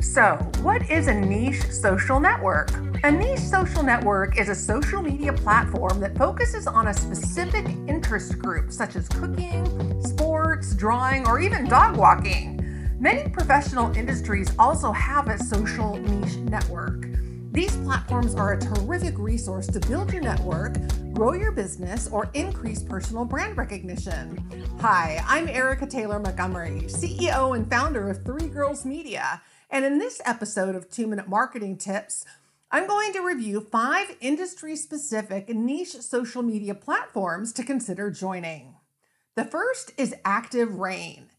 So, what is a niche social network? A niche social network is a social media platform that focuses on a specific interest group, such as cooking, sports, drawing, or even dog walking. Many professional industries also have a social niche network. These platforms are a terrific resource to build your network, grow your business, or increase personal brand recognition. Hi, I'm Erica Taylor Montgomery, CEO and founder of Three Girls Media. And in this episode of Two Minute Marketing Tips, I'm going to review five industry specific niche social media platforms to consider joining. The first is Active Rain.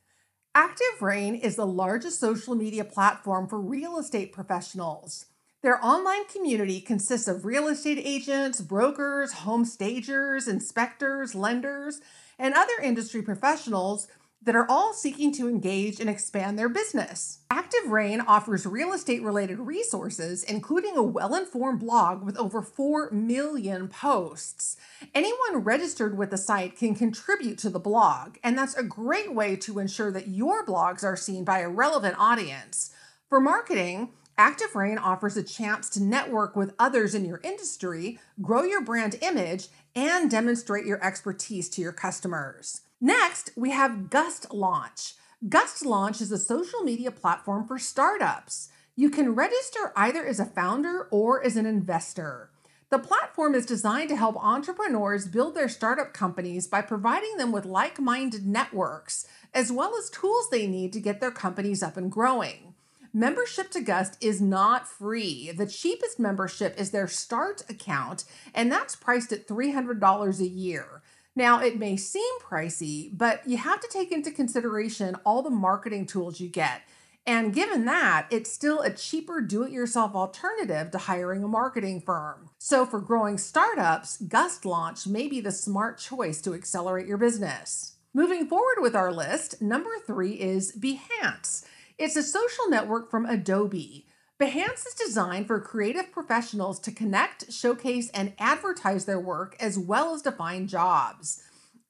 Active Rain is the largest social media platform for real estate professionals. Their online community consists of real estate agents, brokers, home stagers, inspectors, lenders, and other industry professionals that are all seeking to engage and expand their business. Active Rain offers real estate related resources, including a well informed blog with over 4 million posts. Anyone registered with the site can contribute to the blog, and that's a great way to ensure that your blogs are seen by a relevant audience. For marketing, Active Rain offers a chance to network with others in your industry, grow your brand image, and demonstrate your expertise to your customers. Next, we have Gust Launch. Gust Launch is a social media platform for startups. You can register either as a founder or as an investor. The platform is designed to help entrepreneurs build their startup companies by providing them with like minded networks, as well as tools they need to get their companies up and growing. Membership to Gust is not free. The cheapest membership is their start account, and that's priced at $300 a year. Now, it may seem pricey, but you have to take into consideration all the marketing tools you get. And given that, it's still a cheaper do it yourself alternative to hiring a marketing firm. So, for growing startups, Gust Launch may be the smart choice to accelerate your business. Moving forward with our list, number three is Behance. It's a social network from Adobe. Behance is designed for creative professionals to connect, showcase, and advertise their work as well as to find jobs.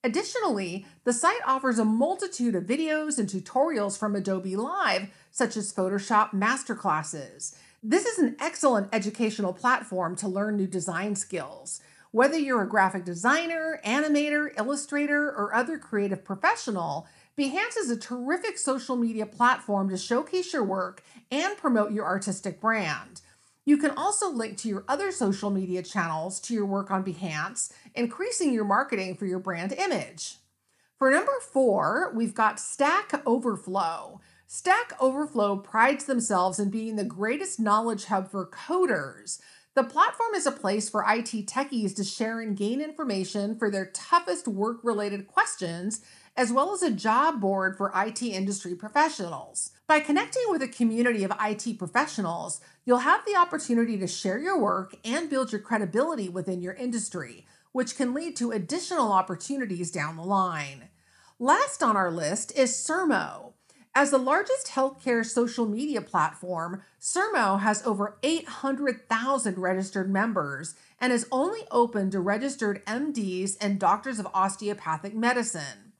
Additionally, the site offers a multitude of videos and tutorials from Adobe Live, such as Photoshop masterclasses. This is an excellent educational platform to learn new design skills. Whether you're a graphic designer, animator, illustrator, or other creative professional, Behance is a terrific social media platform to showcase your work and promote your artistic brand. You can also link to your other social media channels to your work on Behance, increasing your marketing for your brand image. For number four, we've got Stack Overflow. Stack Overflow prides themselves in being the greatest knowledge hub for coders. The platform is a place for IT techies to share and gain information for their toughest work related questions as well as a job board for IT industry professionals. By connecting with a community of IT professionals, you'll have the opportunity to share your work and build your credibility within your industry, which can lead to additional opportunities down the line. Last on our list is Sermo. As the largest healthcare social media platform, Sermo has over 800,000 registered members and is only open to registered MDs and doctors of osteopathic medicine.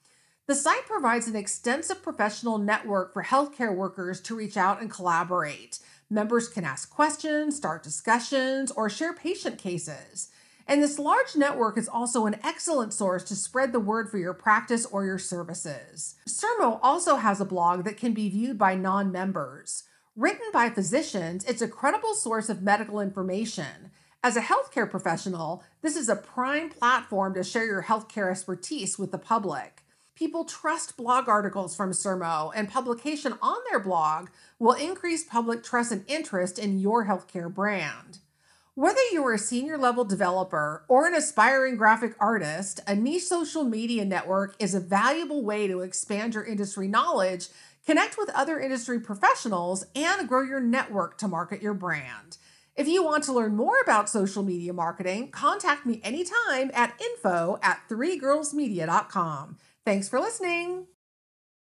The site provides an extensive professional network for healthcare workers to reach out and collaborate. Members can ask questions, start discussions, or share patient cases. And this large network is also an excellent source to spread the word for your practice or your services. Sermo also has a blog that can be viewed by non members. Written by physicians, it's a credible source of medical information. As a healthcare professional, this is a prime platform to share your healthcare expertise with the public. People trust blog articles from Sermo, and publication on their blog will increase public trust and interest in your healthcare brand. Whether you are a senior level developer or an aspiring graphic artist, a niche social media network is a valuable way to expand your industry knowledge, connect with other industry professionals, and grow your network to market your brand. If you want to learn more about social media marketing, contact me anytime at info at threegirlsmedia.com. Thanks for listening.